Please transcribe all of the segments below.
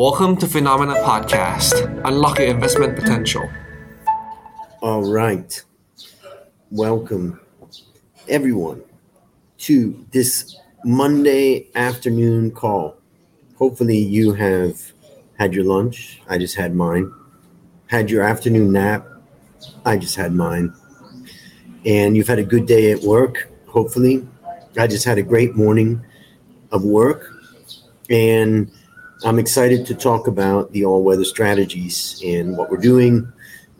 Welcome to Finnomena Podcast. Unlock your investment potential. All right. Welcome, everyone, to this Monday afternoon call. Hopefully, you have had your lunch. I just had mine. Had your afternoon nap. I just had mine. And you've had a good day at work, hopefully. I just had a great morning of work. And I'm excited to talk about the all weather strategies and what we're doing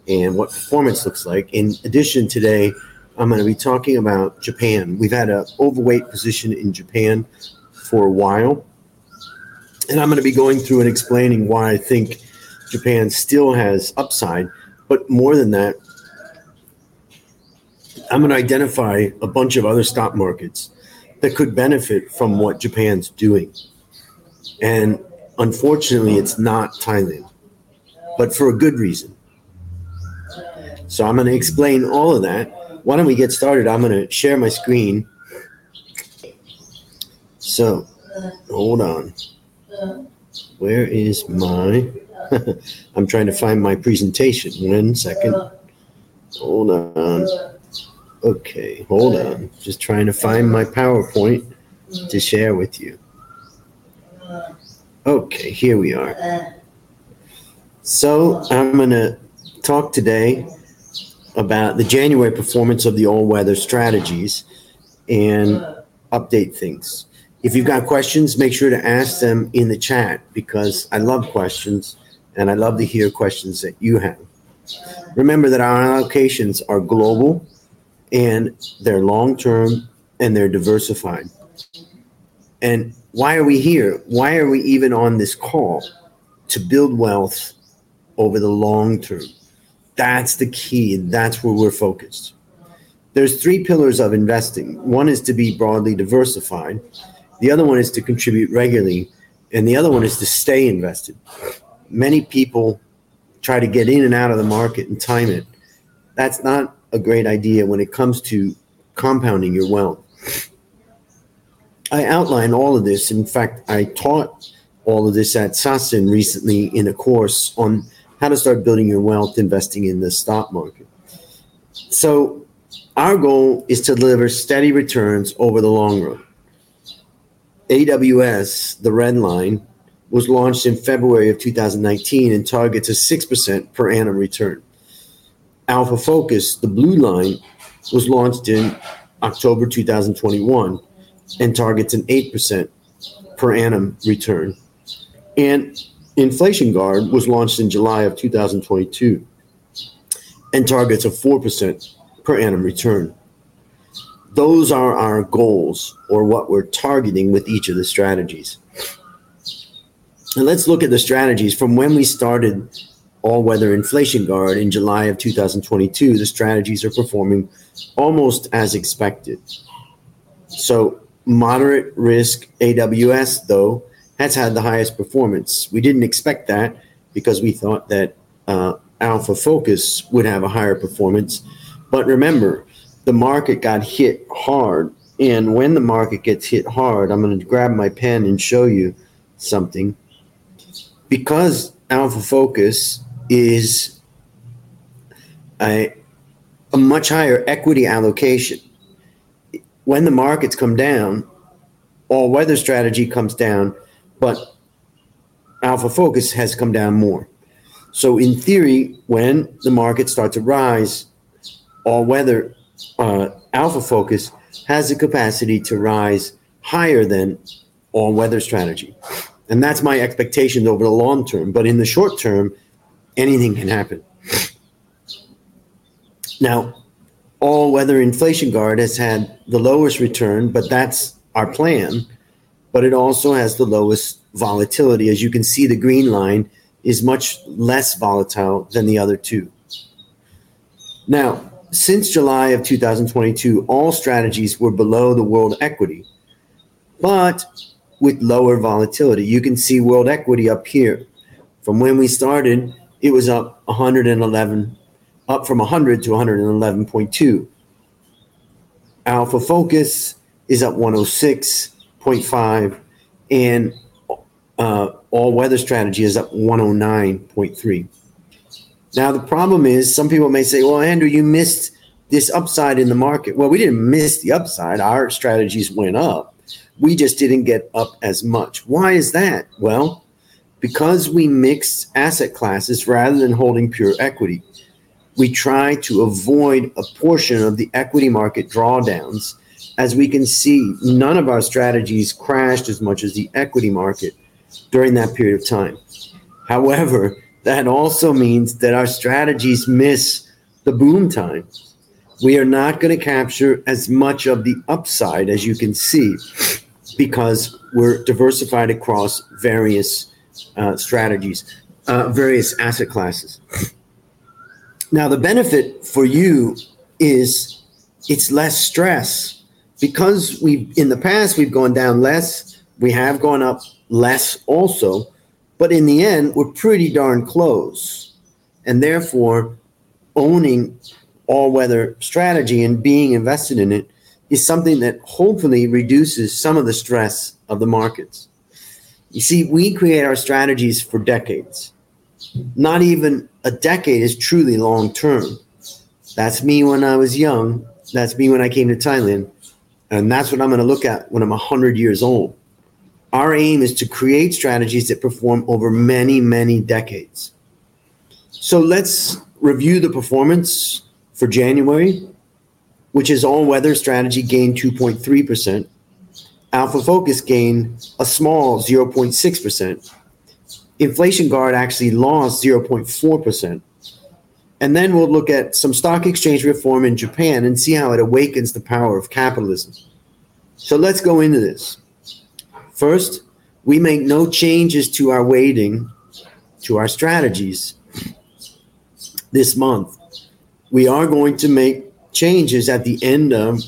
and what performance looks like. In addition, today, I'm going to be talking about Japan. We've had an overweight position in Japan for a while. And I'm going to be going through and explaining why I think Japan still has upside. But more than that, I'm going to identify a bunch of other stock markets that could benefit from what Japan's doing. And unfortunately, it's not Thailand, but for a good reason. So I'm going to explain all of that. Why don't we get started? I'm going to share my screen. So hold on. Where is my. I'm trying to find my presentation. One second. Hold on. Okay, hold on. Just trying to find my PowerPoint to share with you. Okay, here we are. So I'm going to talk today about the January performance of the all weather strategies and update things. If you've got questions, make sure to ask them in the chat because I love questions and I love to hear questions that you have. Remember that our allocations are global and they're long term and they're diversified. And why are we here? Why are we even on this call? To build wealth over the long term. That's the key. And that's where we're focused. There's three pillars of investing. One is to be broadly diversified. The other one is to contribute regularly. And the other one is to stay invested. Many people try to get in and out of the market and time it. That's not a great idea when it comes to compounding your wealth. I outline all of this. In fact, I taught all of this at Sasin recently in a course on how to start building your wealth investing in the stock market. So, our goal is to deliver steady returns over the long run. AWS, the red line, was launched in February of 2019 and targets a 6% per annum return. Alpha Focus, the blue line, was launched in October 2021 and targets an 8% per annum return. And Inflation Guard was launched in July of 2022 and targets a 4% per annum return. Those are our goals or what we're targeting with each of the strategies. And let's look at the strategies from when we started all weather inflation guard in July of 2022. The strategies are performing almost as expected. So, moderate risk AWS, though, has had the highest performance. We didn't expect that because we thought that uh, Alpha Focus would have a higher performance. But remember, the market got hit hard. And when the market gets hit hard, I'm going to grab my pen and show you something. Because Alpha Focus is a, a much higher equity allocation. When the markets come down, all weather strategy comes down, but Alpha Focus has come down more. So, in theory, when the markets start to rise, all weather uh, Alpha Focus has the capacity to rise higher than all weather strategy. And that's my expectations over the long term. But in the short term, anything can happen. Now, all weather inflation guard has had the lowest return, but that's our plan. But it also has the lowest volatility. As you can see, the green line is much less volatile than the other two. Now, since July of 2022, all strategies were below the world equity, but with lower volatility. You can see world equity up here. From when we started, it was up 111, up from 100 to 111.2. Alpha Focus is up 106.5, and uh, all weather strategy is up 109.3. Now, the problem is some people may say, well, Andrew, you missed this upside in the market. Well, we didn't miss the upside. Our strategies went up. We just didn't get up as much. Why is that? Well, because we mixed asset classes rather than holding pure equity. We try to avoid a portion of the equity market drawdowns. As we can see, none of our strategies crashed as much as the equity market during that period of time. However, that also means that our strategies miss the boom time. We are not going to capture as much of the upside as you can see because we're diversified across various uh, strategies, uh, various asset classes. Now, the benefit for you is it's less stress because we in the past we've gone down less, we have gone up less also, but in the end we're pretty darn close, and therefore owning all weather strategy and being invested in it is something that hopefully reduces some of the stress of the markets. You see, we create our strategies for decades. Not even a decade is truly long term. That's me when I was young. That's me when I came to Thailand. And that's what I'm going to look at when I'm 100 years old. Our aim is to create strategies that perform over many, many decades. So let's review the performance for January, which is all weather strategy gained 2.3%. Alpha Focus gained a small 0.6%. Inflation Guard actually lost 0.4%. And then we'll look at some stock exchange reform in Japan and see how it awakens the power of capitalism. So let's go into this. First, we make no changes to our weighting, to our strategies this month. We are going to make changes at the end of,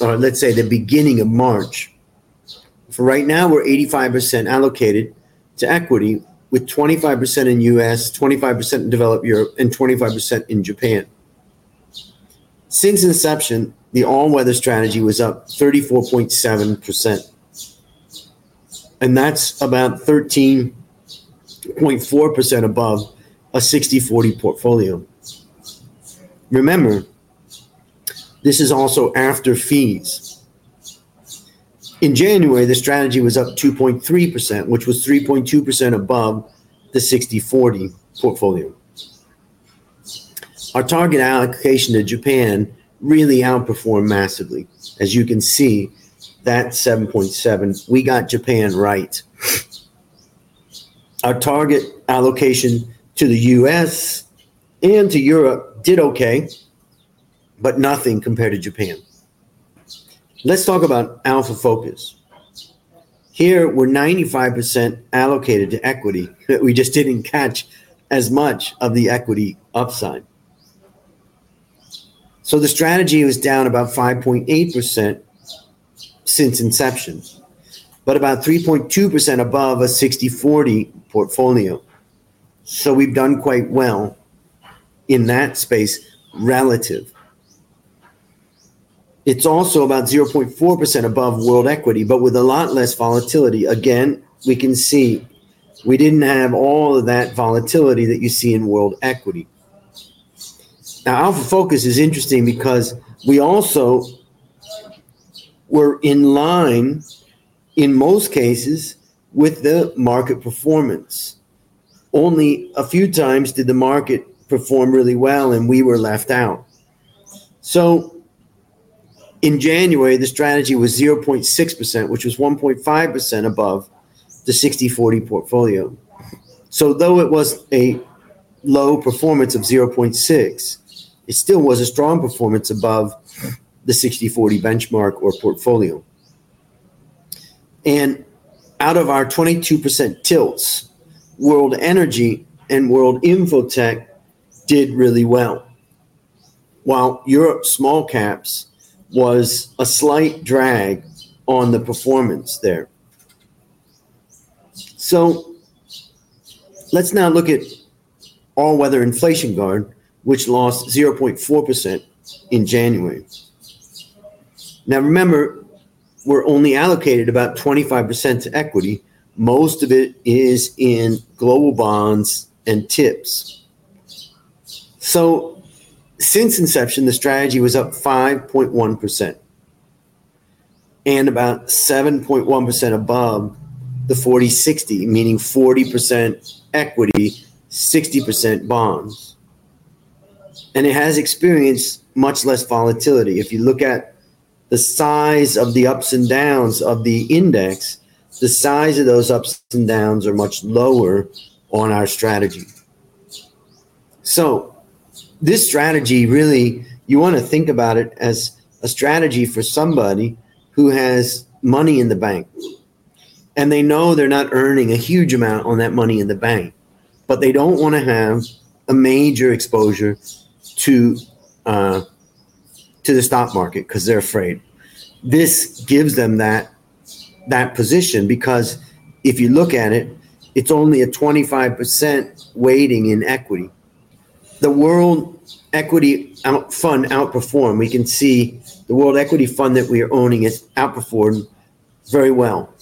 or let's say the beginning of March. For right now, we're 85% allocated to equity, with 25% in US, 25% in developed Europe, and 25% in Japan. Since inception, the all weather strategy was up 34.7%. And that's about 13.4% above a 60 40 portfolio. Remember, this is also after fees. In January, the strategy was up 2.3%, which was 3.2% above the 60 40 portfolio. Our target allocation to Japan really outperformed massively. As you can see, that 7.7, we got Japan right. Our target allocation to the US and to Europe did okay, but nothing compared to Japan. Let's talk about Alpha Focus. Here, we're 95% allocated to equity. but We just didn't catch as much of the equity upside. So the strategy was down about 5.8% since inception, but about 3.2% above a 60 40 portfolio. So we've done quite well in that space relative. It's also about 0.4% above world equity, but with a lot less volatility. Again, we can see we didn't have all of that volatility that you see in world equity. Now, Alpha Focus is interesting because we also were in line in most cases with the market performance. Only a few times did the market perform really well and we were left out. So in January, the strategy was 0.6%, which was 1.5% above the 60 40 portfolio. So, though it was a low performance of 0.6, it still was a strong performance above the 60 40 benchmark or portfolio. And out of our 22% tilts, World Energy and World Infotech did really well. While Europe small caps was a slight drag on the performance there. So let's now look at all weather inflation guard, which lost 0.4% in January. Now remember, we're only allocated about 25% to equity, Most of it is in global bonds and tips. So since inception, the strategy was up 5.1% and about 7.1% above the 40 60, meaning 40% equity, 60% bonds. And it has experienced much less volatility. If you look at the size of the ups and downs of the index, the size of those ups and downs are much lower on our strategy. So, this strategy really, you want to think about it as a strategy for somebody who has money in the bank and they know they're not earning a huge amount on that money in the bank, but they don't want to have a major exposure to uh, to the stock market because they're afraid. This gives them that that position because if you look at it, it's only a 25% weighting in equity. The world equity out fund outperformed. We can see the world equity fund that we are owning is outperformed very well.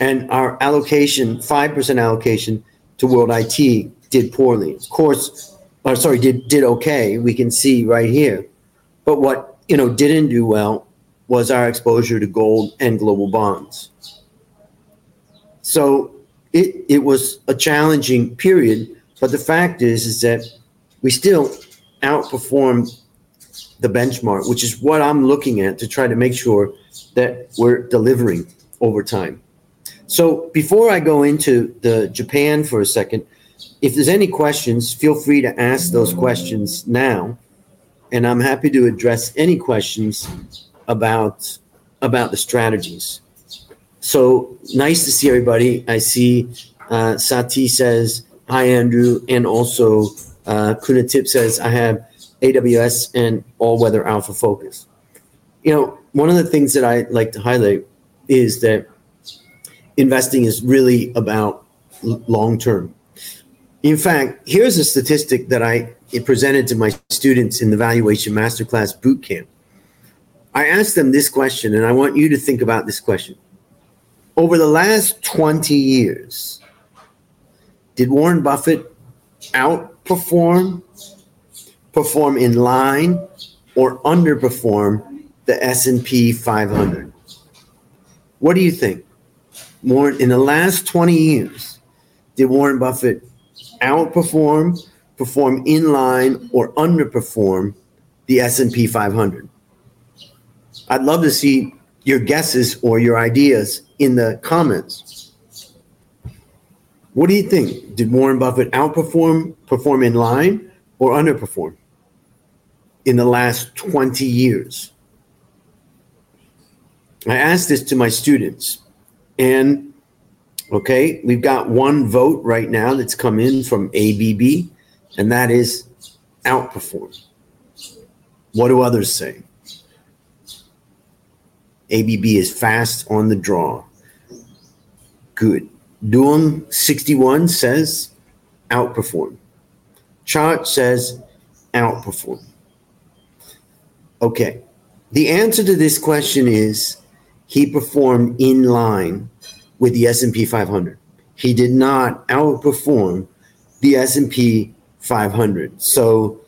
And our allocation, 5% allocation to world IT did poorly. Of course, or sorry, did did okay. We can see right here. But what, you know, didn't do well was our exposure to gold and global bonds. So it, it was a challenging period, but the fact is is that we still outperformed the benchmark, which is what I'm looking at to try to make sure that we're delivering over time. So before I go into the Japan for a second, if there's any questions, feel free to ask those questions now, and I'm happy to address any questions about about the strategies. So nice to see everybody. I see uh, Sati says hi, Andrew, and also uh, Kuna Tip says I have AWS and All Weather Alpha Focus. You know, one of the things that I like to highlight is that investing is really about long term. In fact, here's a statistic that I presented to my students in the Valuation Masterclass Bootcamp. I asked them this question, and I want you to think about this question. Over the last 20 years, did Warren Buffett outperform, perform in line, or underperform the S&P 500? What do you think? Warren, in the last 20 years, did Warren Buffett outperform, perform in line, or underperform the S&P 500? I'd love to see your guesses or your ideas in the comments. What do you think? Did Warren Buffett outperform, perform in line, or underperform in the last 20 years? I asked this to my students and okay, we've got one vote right now that's come in from ABB, and that is outperform. What do others say? ABB is fast on the draw. Good. Doom 61 says outperform. Chart says outperform. Okay. The answer to this question is he performed in line with the S&P 500. He did not outperform the S&P 500. So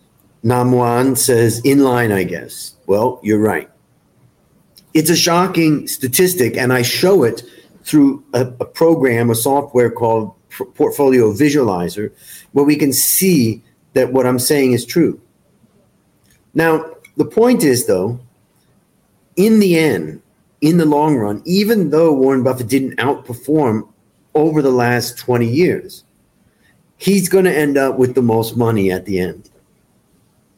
Namwan says in line, I guess. Well, you're right. It's a shocking statistic, and I show it through a, a program, a software called Portfolio Visualizer, where we can see that what I'm saying is true. Now, the point is, though, in the end, in the long run, even though Warren Buffett didn't outperform over the last 20 years, he's going to end up with the most money at the end.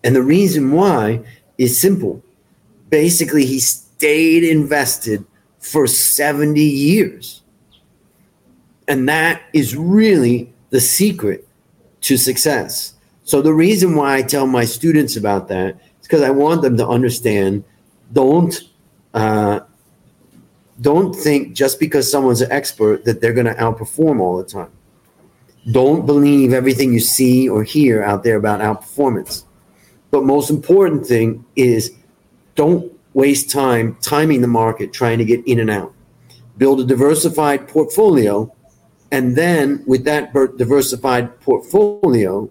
And the reason why is simple. Basically, he stayed invested for 70 years. And that is really the secret to success. So, the reason why I tell my students about that is because I want them to understand don't uh, don't think just because someone's an expert that they're going to outperform all the time. Don't believe everything you see or hear out there about outperformance. But most important thing is don't waste time timing the market trying to get in and out. build a diversified portfolio, and then with that diversified portfolio,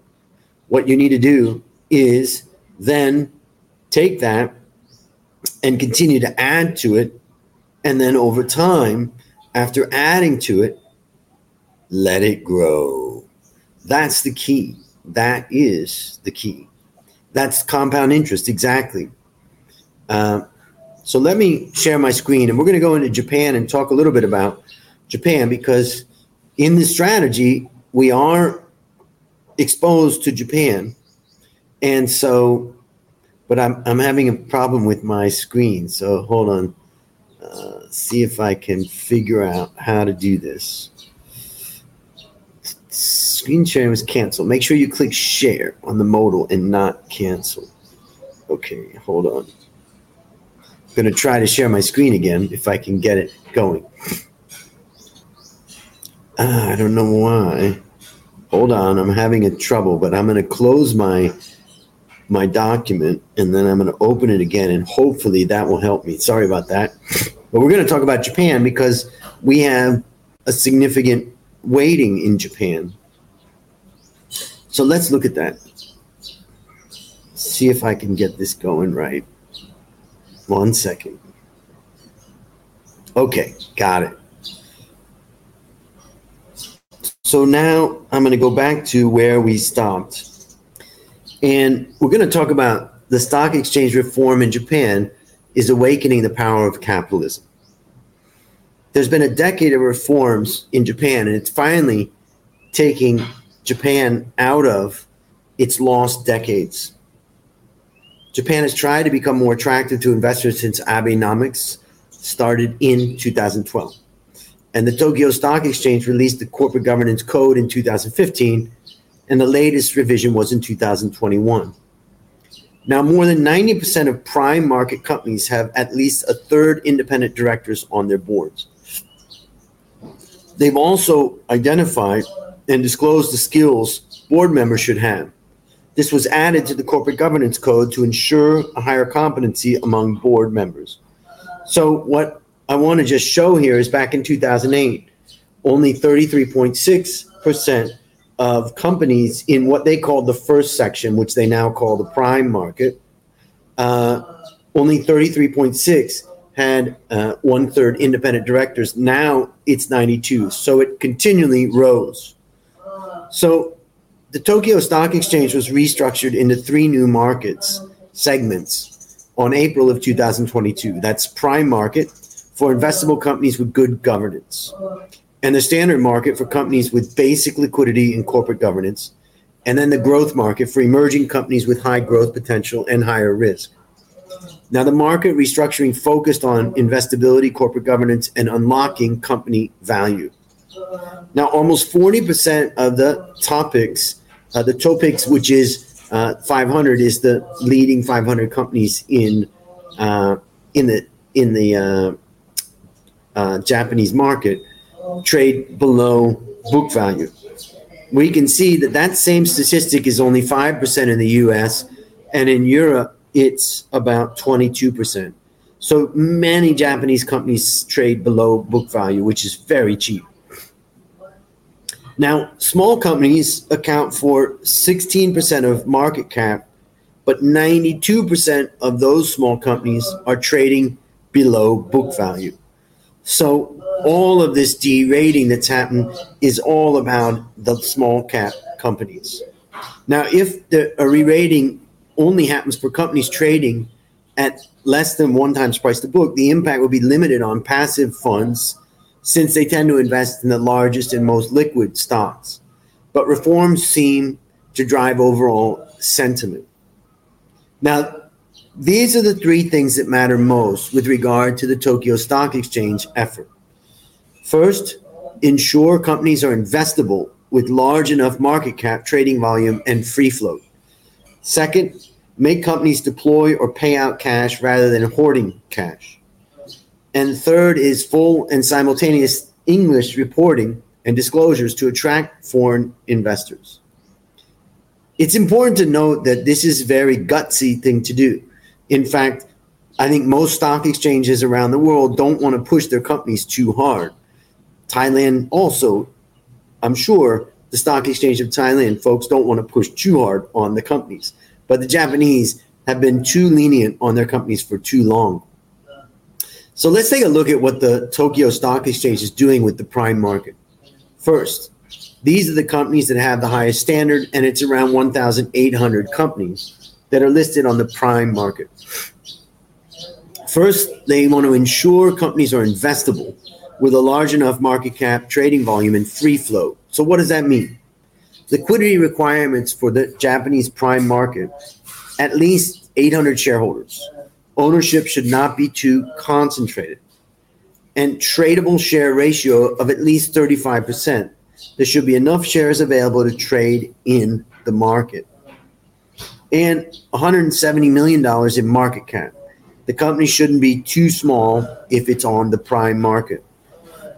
what you need to do is then take that and continue to add to it. And then over time, after adding to it, let it grow. That's the key. That is the key. That's compound interest, exactly. Uh, so let me share my screen, and we're going to go into Japan and talk a little bit about Japan because in this strategy, we are exposed to Japan. And so, but I'm, I'm having a problem with my screen. So hold on. Uh, see if I can figure out how to do this. Screen sharing was canceled. Make sure you click share on the modal and not cancel. Okay, hold on. Going to try to share my screen again if I can get it going. Uh, I don't know why. Hold on, I'm having a trouble, but I'm going to close my my document and then I'm going to open it again and hopefully that will help me. Sorry about that. But we're going to talk about Japan because we have a significant weighting in Japan. So let's look at that. See if I can get this going right. One second. Okay, got it. So now I'm going to go back to where we stopped. And we're going to talk about the stock exchange reform in Japan is awakening the power of capitalism. There's been a decade of reforms in Japan, and it's finally taking Japan out of its lost decades. Japan has tried to become more attractive to investors since Abenomics started in 2012. And the Tokyo Stock Exchange released the Corporate Governance Code in 2015, and the latest revision was in 2021. Now, more than 90% of prime market companies have at least a third independent directors on their boards. They've also identified and disclosed the skills board members should have. This was added to the corporate governance code to ensure a higher competency among board members. So, what I want to just show here is back in 2008, only 33.6% of companies in what they called the first section, which they now call the prime market, uh, only 33.6 had uh, one third independent directors. Now it's 92. So it continually rose. So the Tokyo Stock Exchange was restructured into three new markets segments on April of 2022. That's prime market, for investable companies with good governance, and the standard market for companies with basic liquidity and corporate governance, and then the growth market for emerging companies with high growth potential and higher risk. Now, the market restructuring focused on investability, corporate governance, and unlocking company value. Now, almost 40% of the TOPIX, uh, the TOPIX, which is uh, 500, is the leading 500 companies in uh, in the in the uh, uh, Japanese market trade below book value. We can see that that same statistic is only 5% in the US, and in Europe, it's about 22%. So many Japanese companies trade below book value, which is very cheap. Now, small companies account for 16% of market cap, but 92% of those small companies are trading below book value. So all of this derating that's happened is all about the small cap companies. Now, if the a re-rating only happens for companies trading at less than one times price to book, the impact will be limited on passive funds since they tend to invest in the largest and most liquid stocks. But reforms seem to drive overall sentiment. Now, these are the three things that matter most with regard to the Tokyo Stock Exchange effort. First, ensure companies are investable with large enough market cap, trading volume, and free float. Second, make companies deploy or pay out cash rather than hoarding cash. And third is full and simultaneous English reporting and disclosures to attract foreign investors. It's important to note that this is a very gutsy thing to do in fact, I think most stock exchanges around the world don't want to push their companies too hard. Thailand also, I'm sure the stock exchange of Thailand folks don't want to push too hard on the companies. But the Japanese have been too lenient on their companies for too long. So let's take a look at what the Tokyo Stock Exchange is doing with the prime market. First, these are the companies that have the highest standard, and it's around 1,800 companies that are listed on the prime market. First, they want to ensure companies are investable with a large enough market cap, trading volume, and free float. So, what does that mean? Liquidity requirements for the Japanese prime market at least 800 shareholders. Ownership should not be too concentrated. And tradable share ratio of at least 35%. There should be enough shares available to trade in the market. And $170 million in market cap. The company shouldn't be too small if it's on the prime market.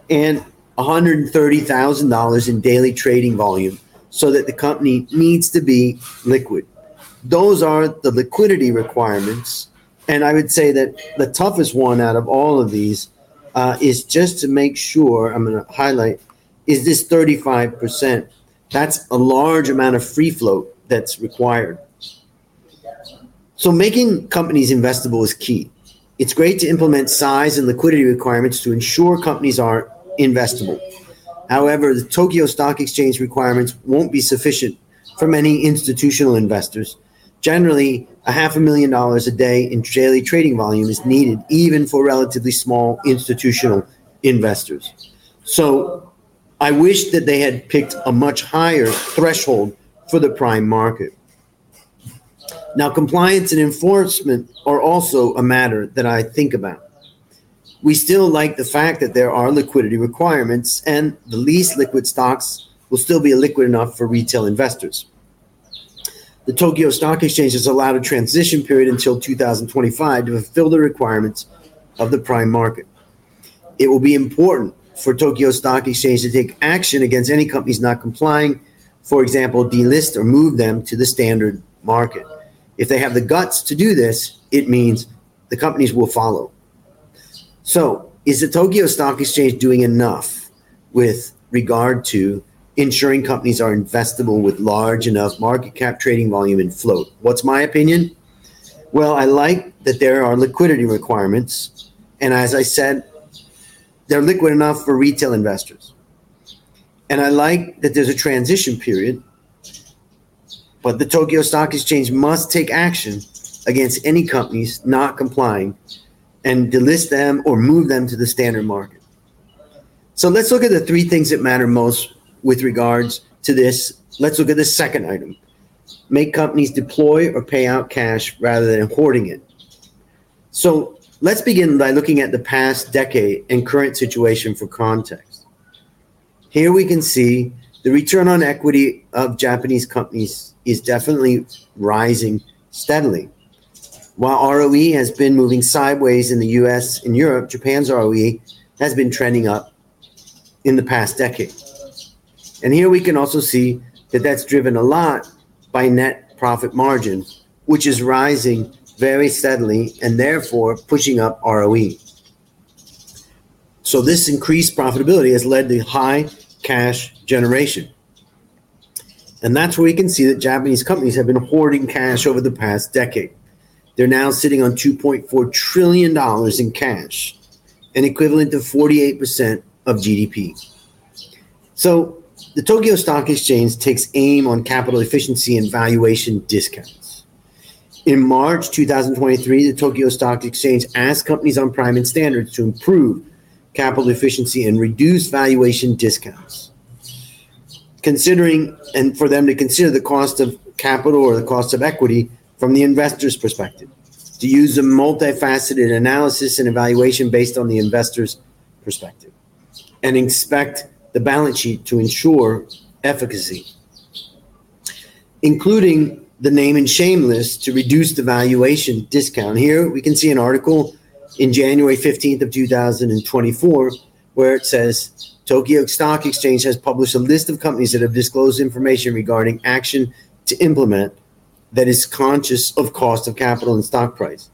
And $130,000 in daily trading volume so that the company needs to be liquid. Those are the liquidity requirements. And I would say that the toughest one out of all of these uh, is just to make sure, I'm going to highlight, is this 35%. That's a large amount of free float that's required. So making companies investable is key. It's great to implement size and liquidity requirements to ensure companies are investable. However, the Tokyo Stock Exchange requirements won't be sufficient for many institutional investors. Generally, a half a million dollars a day in daily trading volume is needed, even for relatively small institutional investors. So I wish that they had picked a much higher threshold for the prime market. Now, compliance and enforcement are also a matter that I think about. We still like the fact that there are liquidity requirements, and the least liquid stocks will still be liquid enough for retail investors. The Tokyo Stock Exchange has allowed a transition period until 2025 to fulfill the requirements of the prime market. It will be important for Tokyo Stock Exchange to take action against any companies not complying, for example, delist or move them to the standard market. If they have the guts to do this, it means the companies will follow. So, is the Tokyo Stock Exchange doing enough with regard to ensuring companies are investable with large enough market cap trading volume and float? What's my opinion? Well, I like that there are liquidity requirements. And as I said, they're liquid enough for retail investors. And I like that there's a transition period but the Tokyo Stock Exchange must take action against any companies not complying and delist them or move them to the standard market. So let's look at the three things that matter most with regards to this. Let's look at the second item. Make companies deploy or pay out cash rather than hoarding it. So let's begin by looking at the past decade and current situation for context. Here we can see the return on equity of Japanese companies is definitely rising steadily. While ROE has been moving sideways in the US and Europe, Japan's ROE has been trending up in the past decade. And here we can also see that that's driven a lot by net profit margin, which is rising very steadily and therefore pushing up ROE. So this increased profitability has led to high cash generation. And that's where we can see that Japanese companies have been hoarding cash over the past decade. They're now sitting on $2.4 trillion in cash, an equivalent to 48% of GDP. So the Tokyo Stock Exchange takes aim on capital efficiency and valuation discounts. In March 2023, the Tokyo Stock Exchange asked companies on Prime and Standards to improve capital efficiency and reduce valuation discounts considering and for them to consider the cost of capital or the cost of equity from the investor's perspective, to use a multifaceted analysis and evaluation based on the investor's perspective, and inspect the balance sheet to ensure efficacy, including the name and shame list to reduce the valuation discount. Here we can see an article in January 15th of 2024 where it says Tokyo Stock Exchange has published a list of companies that have disclosed information regarding action to implement that is conscious of cost of capital and stock price.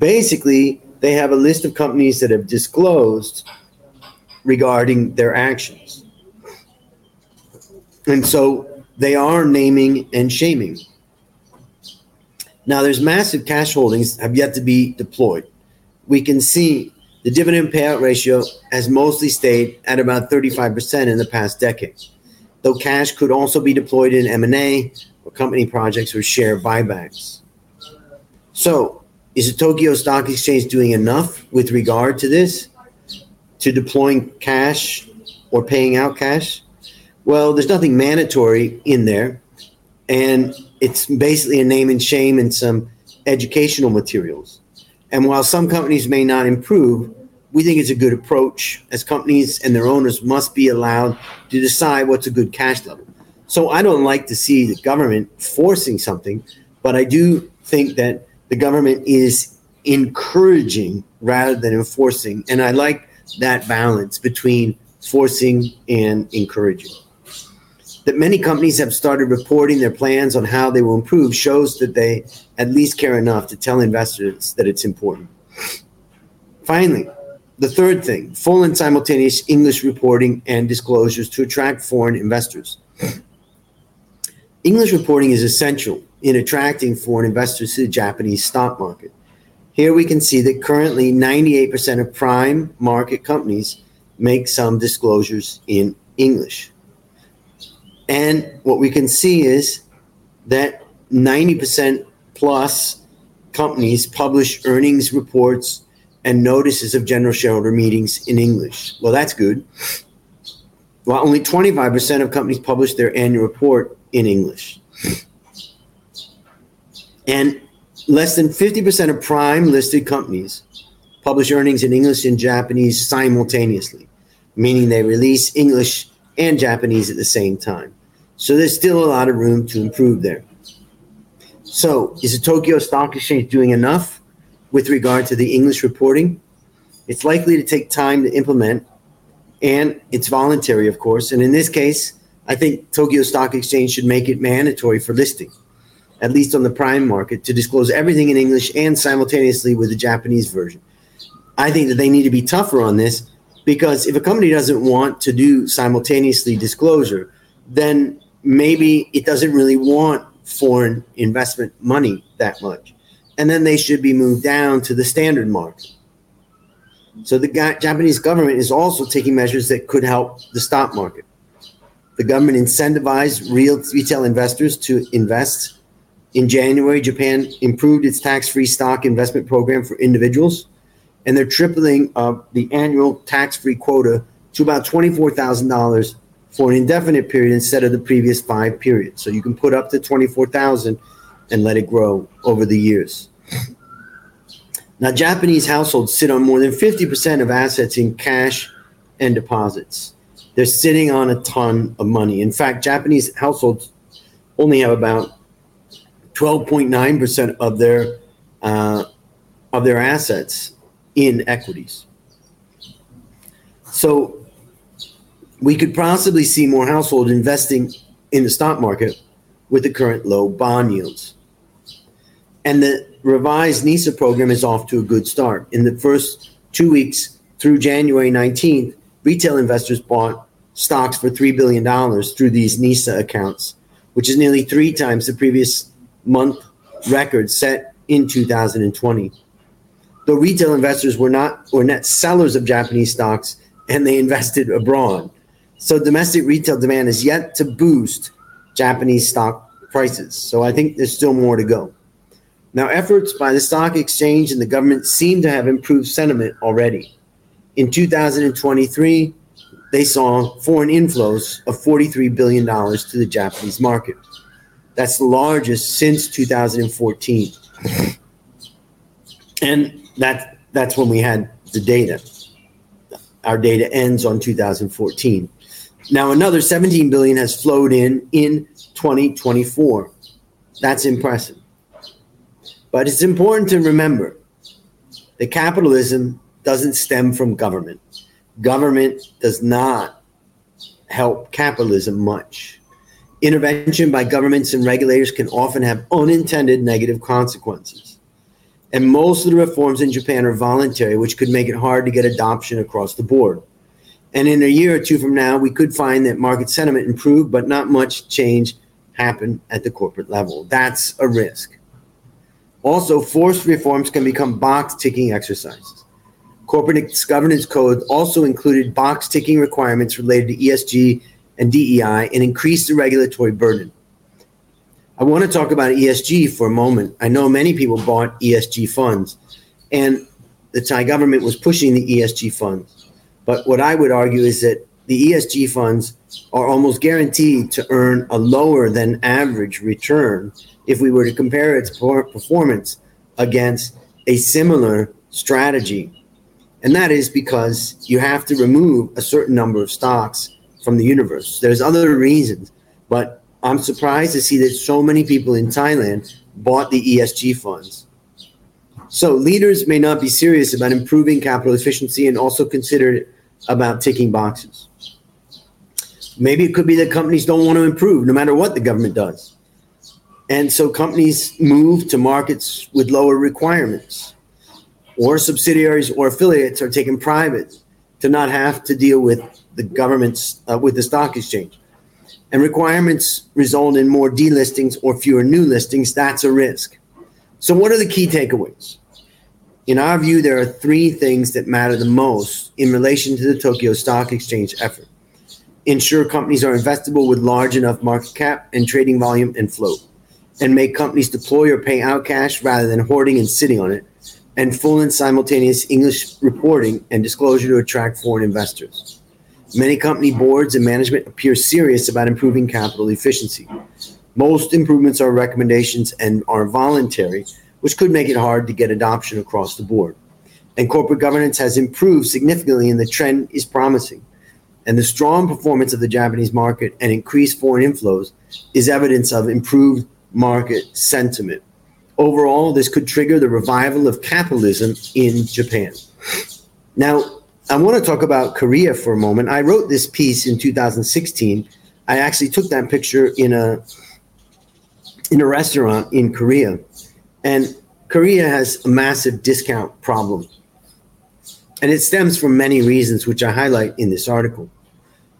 Basically, they have a list of companies that have disclosed regarding their actions. And so they are naming and shaming. Now, there's massive cash holdings have yet to be deployed. We can see the dividend payout ratio has mostly stayed at about 35% in the past decade, though cash could also be deployed in M&A or company projects or share buybacks. So, is the Tokyo Stock Exchange doing enough with regard to this, to deploying cash or paying out cash? Well, there's nothing mandatory in there, and it's basically a name and shame and some educational materials. And while some companies may not improve, we think it's a good approach as companies and their owners must be allowed to decide what's a good cash level. So I don't like to see the government forcing something, but I do think that the government is encouraging rather than enforcing. And I like that balance between forcing and encouraging. That many companies have started reporting their plans on how they will improve shows that they at least care enough to tell investors that it's important. Finally, the third thing full and simultaneous English reporting and disclosures to attract foreign investors. English reporting is essential in attracting foreign investors to the Japanese stock market. Here we can see that currently 98% of prime market companies make some disclosures in English. And what we can see is that 90% plus companies publish earnings reports and notices of general shareholder meetings in English. Well, that's good. While only 25% of companies publish their annual report in English. And less than 50% of prime listed companies publish earnings in English and Japanese simultaneously, meaning they release English and Japanese at the same time. So there's still a lot of room to improve there. So, is the Tokyo Stock Exchange doing enough with regard to the English reporting? It's likely to take time to implement, and it's voluntary, of course. And in this case, I think Tokyo Stock Exchange should make it mandatory for listing, at least on the prime market, to disclose everything in English and simultaneously with the Japanese version. I think that they need to be tougher on this because if a company doesn't want to do simultaneously disclosure, then maybe it doesn't really want foreign investment money that much. And then they should be moved down to the standard market. So the Japanese government is also taking measures that could help the stock market. The government incentivized real retail investors to invest. In January, Japan improved its tax-free stock investment program for individuals, and they're tripling uh, the annual tax-free quota to about twenty-four thousand dollars for an indefinite period instead of the previous five periods. So you can put up to twenty-four thousand and let it grow over the years. Now, Japanese households sit on more than 50% of assets in cash and deposits. They're sitting on a ton of money. In fact, Japanese households only have about 12.9% of their uh, of their assets in equities. So we could possibly see more households investing in the stock market with the current low bond yields. And the revised NISA program is off to a good start. In the first two weeks through January 19th, retail investors bought stocks for $3 billion through these NISA accounts, which is nearly three times the previous month record set in 2020. Though retail investors were not or net sellers of Japanese stocks and they invested abroad. So domestic retail demand is yet to boost Japanese stock prices. So I think there's still more to go. Now, efforts by the stock exchange and the government seem to have improved sentiment already. In 2023, they saw foreign inflows of $43 billion to the Japanese market. That's the largest since 2014. And that, that's when we had the data. Our data ends on 2014. Now another 17 billion has flowed in in 2024. That's impressive. But it's important to remember that capitalism doesn't stem from government. Government does not help capitalism much. Intervention by governments and regulators can often have unintended negative consequences. And most of the reforms in Japan are voluntary, which could make it hard to get adoption across the board. And in a year or two from now, we could find that market sentiment improved, but not much change happened at the corporate level. That's a risk. Also, forced reforms can become box ticking exercises. Corporate governance code also included box ticking requirements related to ESG and DEI and increased the regulatory burden. I want to talk about ESG for a moment. I know many people bought ESG funds, and the Thai government was pushing the ESG funds. But what I would argue is that the ESG funds are almost guaranteed to earn a lower than average return if we were to compare its performance against a similar strategy. And that is because you have to remove a certain number of stocks from the universe. There's other reasons, but I'm surprised to see that so many people in Thailand bought the ESG funds. So leaders may not be serious about improving capital efficiency and also consider about ticking boxes. Maybe it could be that companies don't want to improve no matter what the government does. And so companies move to markets with lower requirements, or subsidiaries or affiliates are taken private to not have to deal with the government's uh, with the stock exchange and requirements result in more delistings or fewer new listings, that's a risk. So, what are the key takeaways? In our view, there are three things that matter the most in relation to the Tokyo Stock Exchange effort. Ensure companies are investable with large enough market cap and trading volume and float, and make companies deploy or pay out cash rather than hoarding and sitting on it, and full and simultaneous English reporting and disclosure to attract foreign investors. Many company boards and management appear serious about improving capital efficiency. Most improvements are recommendations and are voluntary, which could make it hard to get adoption across the board. And corporate governance has improved significantly, and the trend is promising. And the strong performance of the Japanese market and increased foreign inflows is evidence of improved market sentiment. Overall, this could trigger the revival of capitalism in Japan. Now, I want to talk about Korea for a moment. I wrote this piece in 2016. I actually took that picture in a in a restaurant in Korea, and Korea has a massive discount problem, and it stems from many reasons, which I highlight in this article.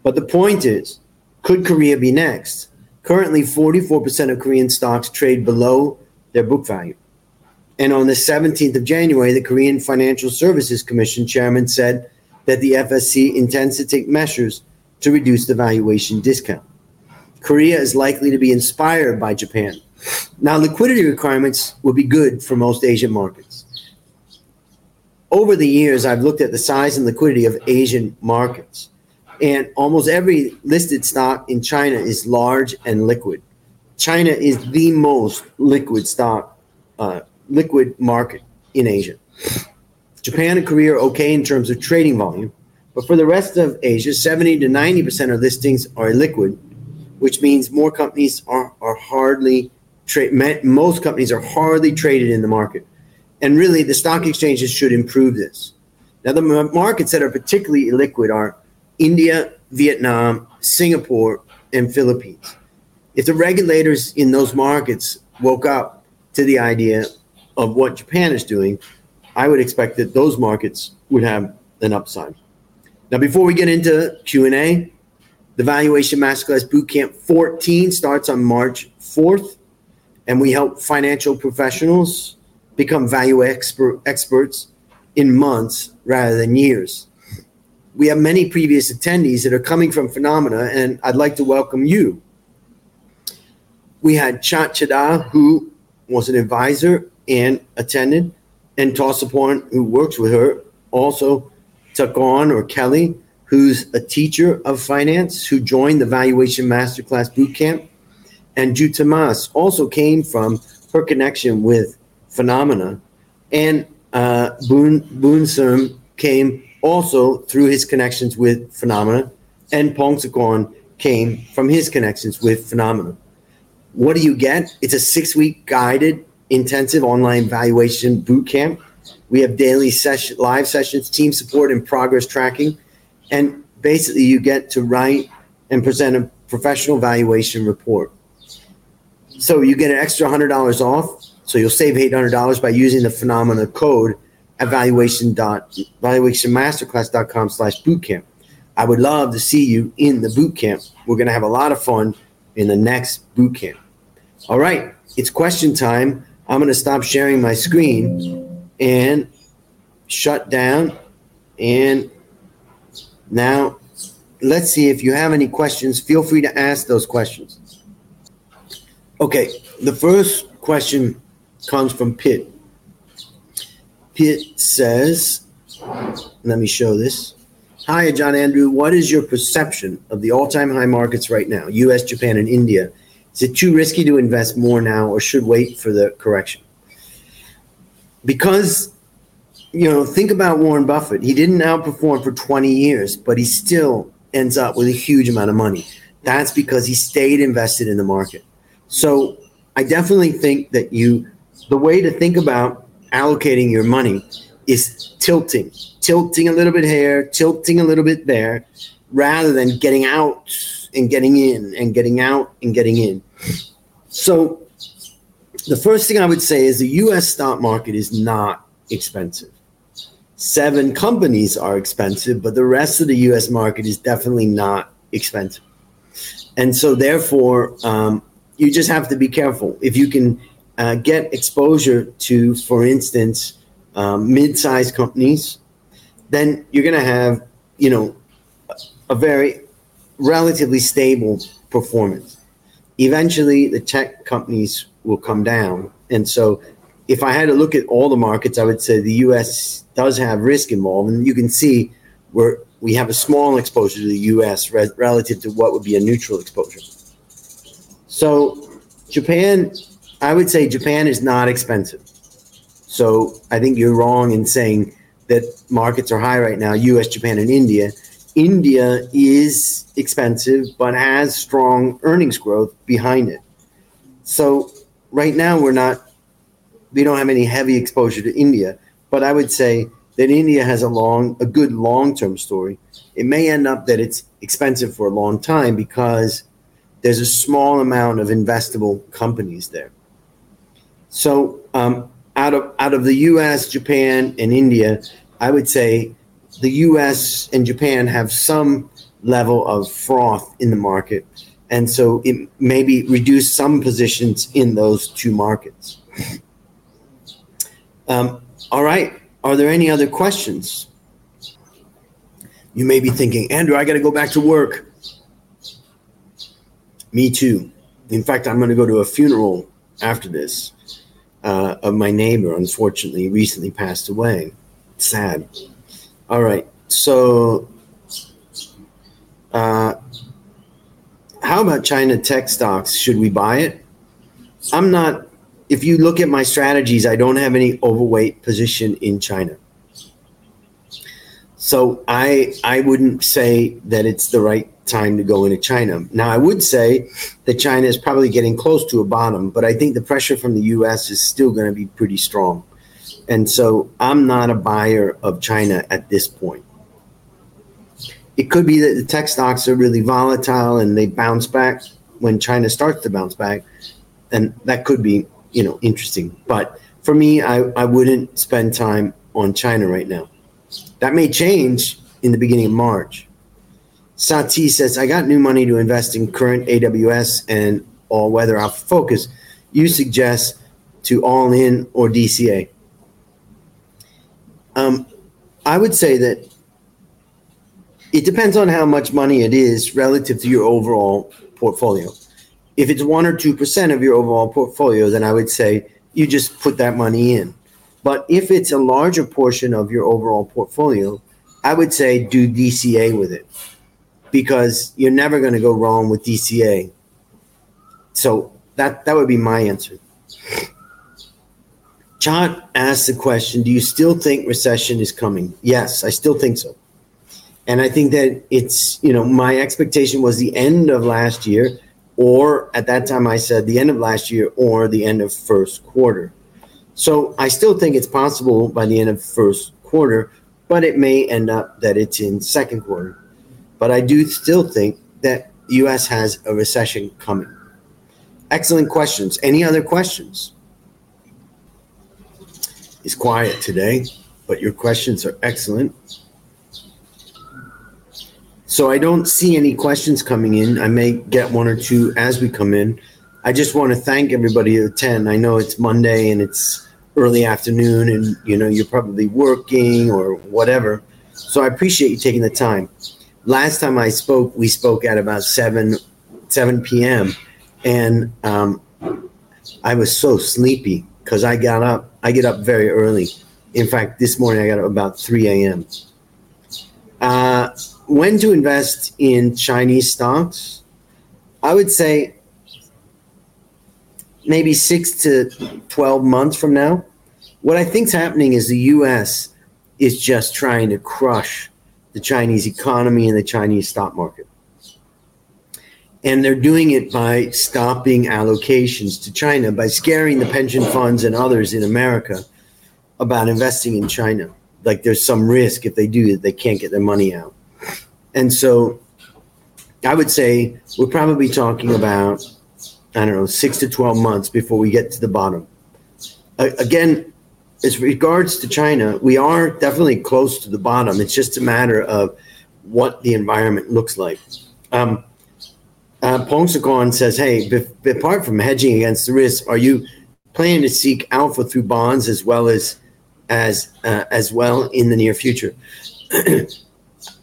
But the point is, could Korea be next? Currently, 44% of Korean stocks trade below their book value. And on the 17th of January, the Korean Financial Services Commission chairman said that the FSC intends to take measures to reduce the valuation discount. Korea is likely to be inspired by Japan. Now, liquidity requirements will be good for most Asian markets. Over the years, I've looked at the size and liquidity of Asian markets, and almost every listed stock in China is large and liquid. China is the most liquid stock, uh, liquid market in Asia. Japan and Korea are okay in terms of trading volume, but for the rest of Asia, 70 to 90% of listings are illiquid, which means more companies are, are hardly trade. Most companies are hardly traded in the market. And really, the stock exchanges should improve this. Now, the markets that are particularly illiquid are India, Vietnam, Singapore, and Philippines. If the regulators in those markets woke up to the idea of what Japan is doing, I would expect that those markets would have an upside. Now, before we get into Q&A, the Valuation Masterclass Bootcamp 14 starts on March 4th, and we help financial professionals become value expert, experts in months rather than years. We have many previous attendees that are coming from Finnomena, and I'd like to welcome you. We had Chat Chada, who was an advisor and attended and Tosaporn, who works with her, also took on, or Kelly, who's a teacher of finance, who joined the Valuation Masterclass Bootcamp. And Jutamas also came from her connection with Finnomena. And uh, Boon, Boonsum came also through his connections with Finnomena. And Pongsakorn came from his connections with Finnomena. What do you get? It's a six week guided intensive online valuation boot camp. We have daily session, live sessions, team support, and progress tracking. And basically, you get to write and present a professional valuation report. So you get an extra $100 off So you'll save $800 by using the Finnomena code at dot slash bootcamp. I would love to see you in the bootcamp. We're going to have a lot of fun in the next bootcamp. All right, it's question time. I'm going to stop sharing my screen and shut down. And now let's see if you have any questions. Feel free to ask those questions. Okay, the first question comes from Pitt. Pitt says, let me show this. Hi, John Andrew. What is your perception of the all time high markets right now, US, Japan, and India? Is it too risky to invest more now or should wait for the correction? Because, you know, think about Warren Buffett. He didn't outperform for 20 years, but he still ends up with a huge amount of money. That's because he stayed invested in the market. So I definitely think that you, the way to think about allocating your money is tilting, tilting a little bit here, tilting a little bit there, rather than getting out and getting in and getting out and getting in. So the first thing I would say is the US stock market is not expensive. Seven companies are expensive, but the rest of the US market is definitely not expensive. And so, therefore, um, you just have to be careful. If you can uh, get exposure to, for instance, um, mid-sized companies, then you're going to have, you know, a very relatively stable performance. Eventually, the tech companies will come down, and so if I had to look at all the markets, I would say the U.S. does have risk involved, and you can see where we have a small exposure to the U.S. Re- relative to what would be a neutral exposure. So, Japan, I would say Japan is not expensive. So, I think you're wrong in saying that markets are high right now, US, Japan, and India. India is expensive, but has strong earnings growth behind it. So, right now, we're not, we don't have any heavy exposure to India, but I would say that India has a long, a good long term story. It may end up that it's expensive for a long time because there's a small amount of investable companies there. So um, out of out of the U.S., Japan, and India, I would say the U.S. and Japan have some level of froth in the market, and so it maybe reduce some positions in those two markets. Um, all right. Are there any other questions? You may be thinking, Andrew, I got to go back to work. Me too. In fact, I'm going to go to a funeral after this uh, of my neighbor, unfortunately, recently passed away. Sad. All right. So, uh, how about China tech stocks? Should we buy it? I'm not, if you look at my strategies, I don't have any overweight position in China. So I I wouldn't say that it's the right time to go into China. Now I would say that China is probably getting close to a bottom, but I think the pressure from the US is still going to be pretty strong. And so I'm not a buyer of China at this point. It could be that the tech stocks are really volatile and they bounce back when China starts to bounce back. And that could be, you know, interesting. But for me, I, I wouldn't spend time on China right now. That may change in the beginning of March. Sati says, I got new money to invest in current AWS and all weather alpha focus. You suggest to all in or DCA? Um, I would say that it depends on how much money it is relative to your overall portfolio. If it's one or 2% of your overall portfolio, then I would say you just put that money in. But if it's a larger portion of your overall portfolio, I would say do DCA with it because you're never going to go wrong with DCA. So that that would be my answer. John asked the question, do you still think recession is coming? Yes, I still think so. And I think that it's, you know, my expectation was the end of last year or at that time I said the end of last year or the end of first quarter. So I still think it's possible by the end of first quarter, but it may end up that it's in second quarter. But I do still think that U.S. has a recession coming. Excellent questions. Any other questions? It's quiet today, but your questions are excellent. So I don't see any questions coming in. I may get one or two as we come in. I just want to thank everybody at 10. I know it's Monday and it's early afternoon and you know you're probably working or whatever. So I appreciate you taking the time. Last time I spoke, we spoke at about 7 7 p.m. and um, I was so sleepy because I got up. I get up very early. In fact, this morning I got up about 3 a.m. Uh, when to invest in Chinese stocks? I would say maybe six to 12 months from now. What I think is happening is the US is just trying to crush the Chinese economy and the Chinese stock market. And they're doing it by stopping allocations to China, by scaring the pension funds and others in America about investing in China. Like there's some risk if they do that, they can't get their money out. And so I would say we're probably talking about, I don't know, six to 12 months before we get to the bottom. Uh, again, as regards to China, we are definitely close to the bottom. It's just a matter of what the environment looks like. Um, uh, says, "Hey, be- apart from hedging against the risk, are you planning to seek alpha through bonds as well as as uh, as well in the near future?"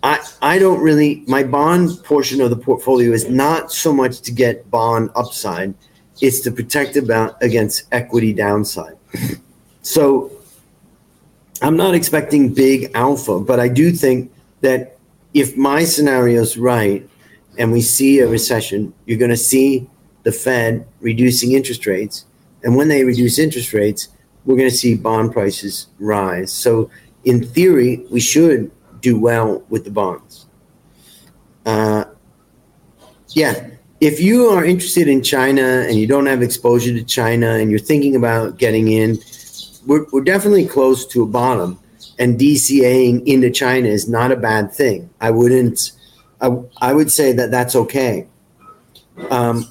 I I don't really. My bond portion of the portfolio is not so much to get bond upside; it's to protect about against equity downside. So I'm not expecting big alpha, but I do think that if my scenario is right and we see a recession, you're going to see the Fed reducing interest rates. And when they reduce interest rates, we're going to see bond prices rise. So, in theory, we should do well with the bonds. Uh, yeah, if you are interested in China and you don't have exposure to China and you're thinking about getting in, we're, we're definitely close to a bottom and DCAing into China is not a bad thing. I wouldn't, I, I would say that that's okay. Um,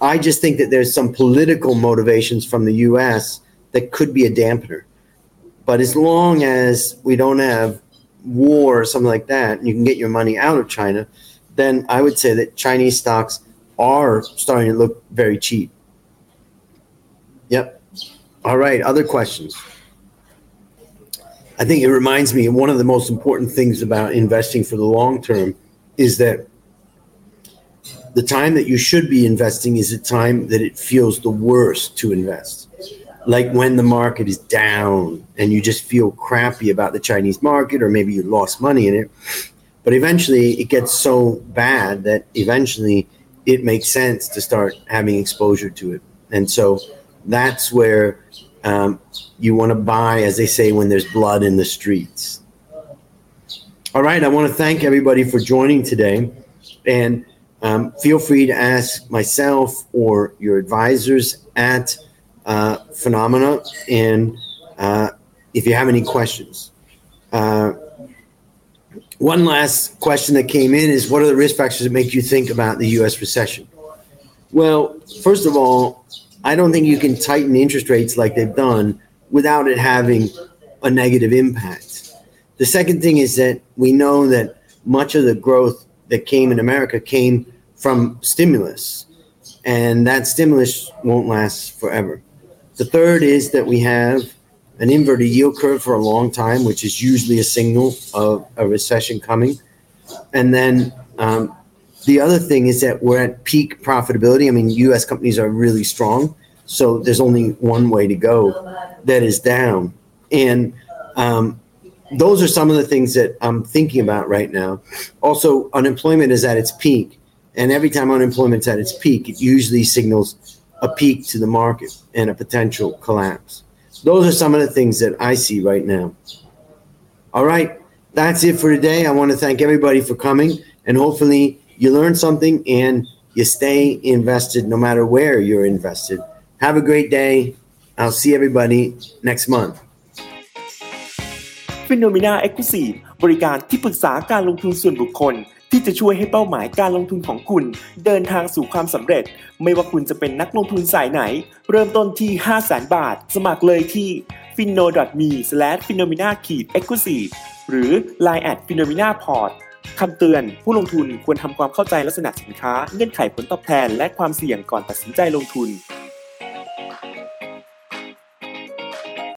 I just think that there's some political motivations from the US that could be a dampener. But as long as we don't have war or something like that, and you can get your money out of China, then I would say that Chinese stocks are starting to look very cheap. Yep. All right, other questions. I think it reminds me one of the most important things about investing for the long term is that the time that you should be investing is the time that it feels the worst to invest. Like when the market is down and you just feel crappy about the Chinese market, or maybe you lost money in it. But eventually it gets so bad that eventually it makes sense to start having exposure to it. And so that's where um, you want to buy, as they say, when there's blood in the streets. All right, I want to thank everybody for joining today. And um, feel free to ask myself or your advisors at uh, Finnomena. And uh, if you have any questions, uh, one last question that came in is what are the risk factors that make you think about the US recession? Well, first of all, I don't think you can tighten interest rates like they've done without it having a negative impact. The second thing is that we know that much of the growth that came in America came from stimulus, and that stimulus won't last forever. The third is that we have an inverted yield curve for a long time, which is usually a signal of a recession coming. And then um, the other thing is that we're at peak profitability. I mean, U.S. companies are really strong, so there's only one way to go, that is down. And um, those are some of the things that I'm thinking about right now. Also, unemployment is at its peak, and every time unemployment's at its peak, it usually signals a peak to the market and a potential collapse. Those are some of the things that I see right now. All right, that's it for today. I want to thank everybody for coming, and hopefully, you learned something and you stay invested no matter where you're invested. Have a great day. I'll see everybody next month. Finnomena Exclusive บริการที่ปรึกษาการลงทุนส่วนบุคคล ที่จะช่วยให้เป้าหมายการลงทุนของคุณ เดินทางสู่ความสำเร็จ ไม่ว่าคุณจะเป็นนักลงทุนสายไหน เริ่มต้นที่ 5 0 0 0 0 0บาท สมัครเลยที่ f i n o m e f i n o m e n a e x c l u s i v e หรือ line at f i n o m e n a p o r t คำเตือน ผู้ลงทุนควรทำความเข้าใจลักษณะสินค้า เงื่อนไขผลตอบแทน และความเสี่ยงก่อนตัดสินใจลงทุน